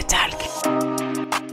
Talk.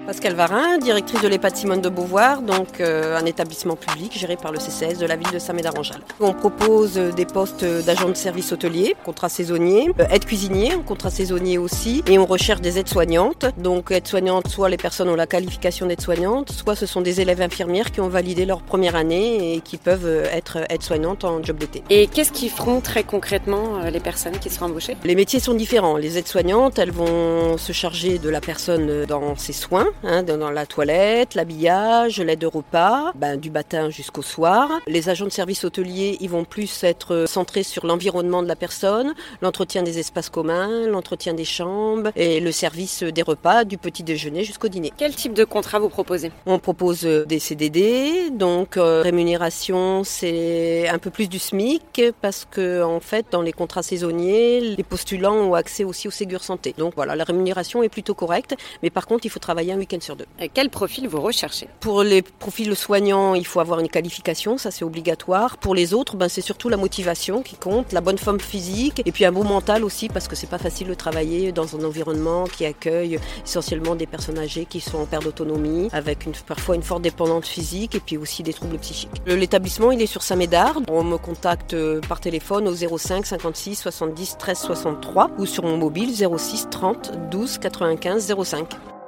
Pascal Varin, directrice de l'EHPAD Simone de Beauvoir, donc euh, un établissement public géré par le CCS de la ville de Saint-Médard-en-Jalles. On propose euh, des postes d'agents de service hôtelier, contrat saisonnier, euh, aide cuisinier, contrat saisonnier aussi, et on recherche des aides-soignantes. Donc aides-soignantes, soit les personnes ont la qualification d'aide-soignante, soit ce sont des élèves infirmières qui ont validé leur première année et qui peuvent être aides-soignantes en job d'été. Et qu'est-ce qu'ils feront très concrètement les personnes qui seront embauchées? Les métiers sont différents. Les aides-soignantes, elles vont se charger de la personne dans ses soins, Hein, dans la toilette, l'habillage, l'aide au repas, ben, du matin jusqu'au soir. Les agents de service hôtelier, ils vont plus être centrés sur l'environnement de la personne, l'entretien des espaces communs, l'entretien des chambres et le service des repas, du petit déjeuner jusqu'au dîner. Quel type de contrat vous proposez? On propose des CDD, donc euh, rémunération c'est un peu plus du SMIC parce que en fait dans les contrats saisonniers, les postulants ont accès aussi au Ségur Santé. Donc voilà, la rémunération est plutôt correcte, mais par contre il faut travailler un week sur deux. quel profil vous recherchez? Pour les profils soignants, il faut avoir une qualification, ça c'est obligatoire. Pour les autres, ben, c'est surtout la motivation qui compte, la bonne forme physique et puis un bon mental aussi parce que c'est pas facile de travailler dans un environnement qui accueille essentiellement des personnes âgées qui sont en perte d'autonomie, avec parfois une forte dépendance physique et puis aussi des troubles psychiques. L'établissement, il est sur Saint-Médard. On me contacte euh, par téléphone au 05 56 70 13 63 ou sur mon mobile 06 30 12 95 05.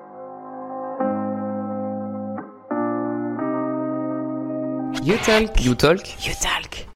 You Talk. You Talk. You Talk.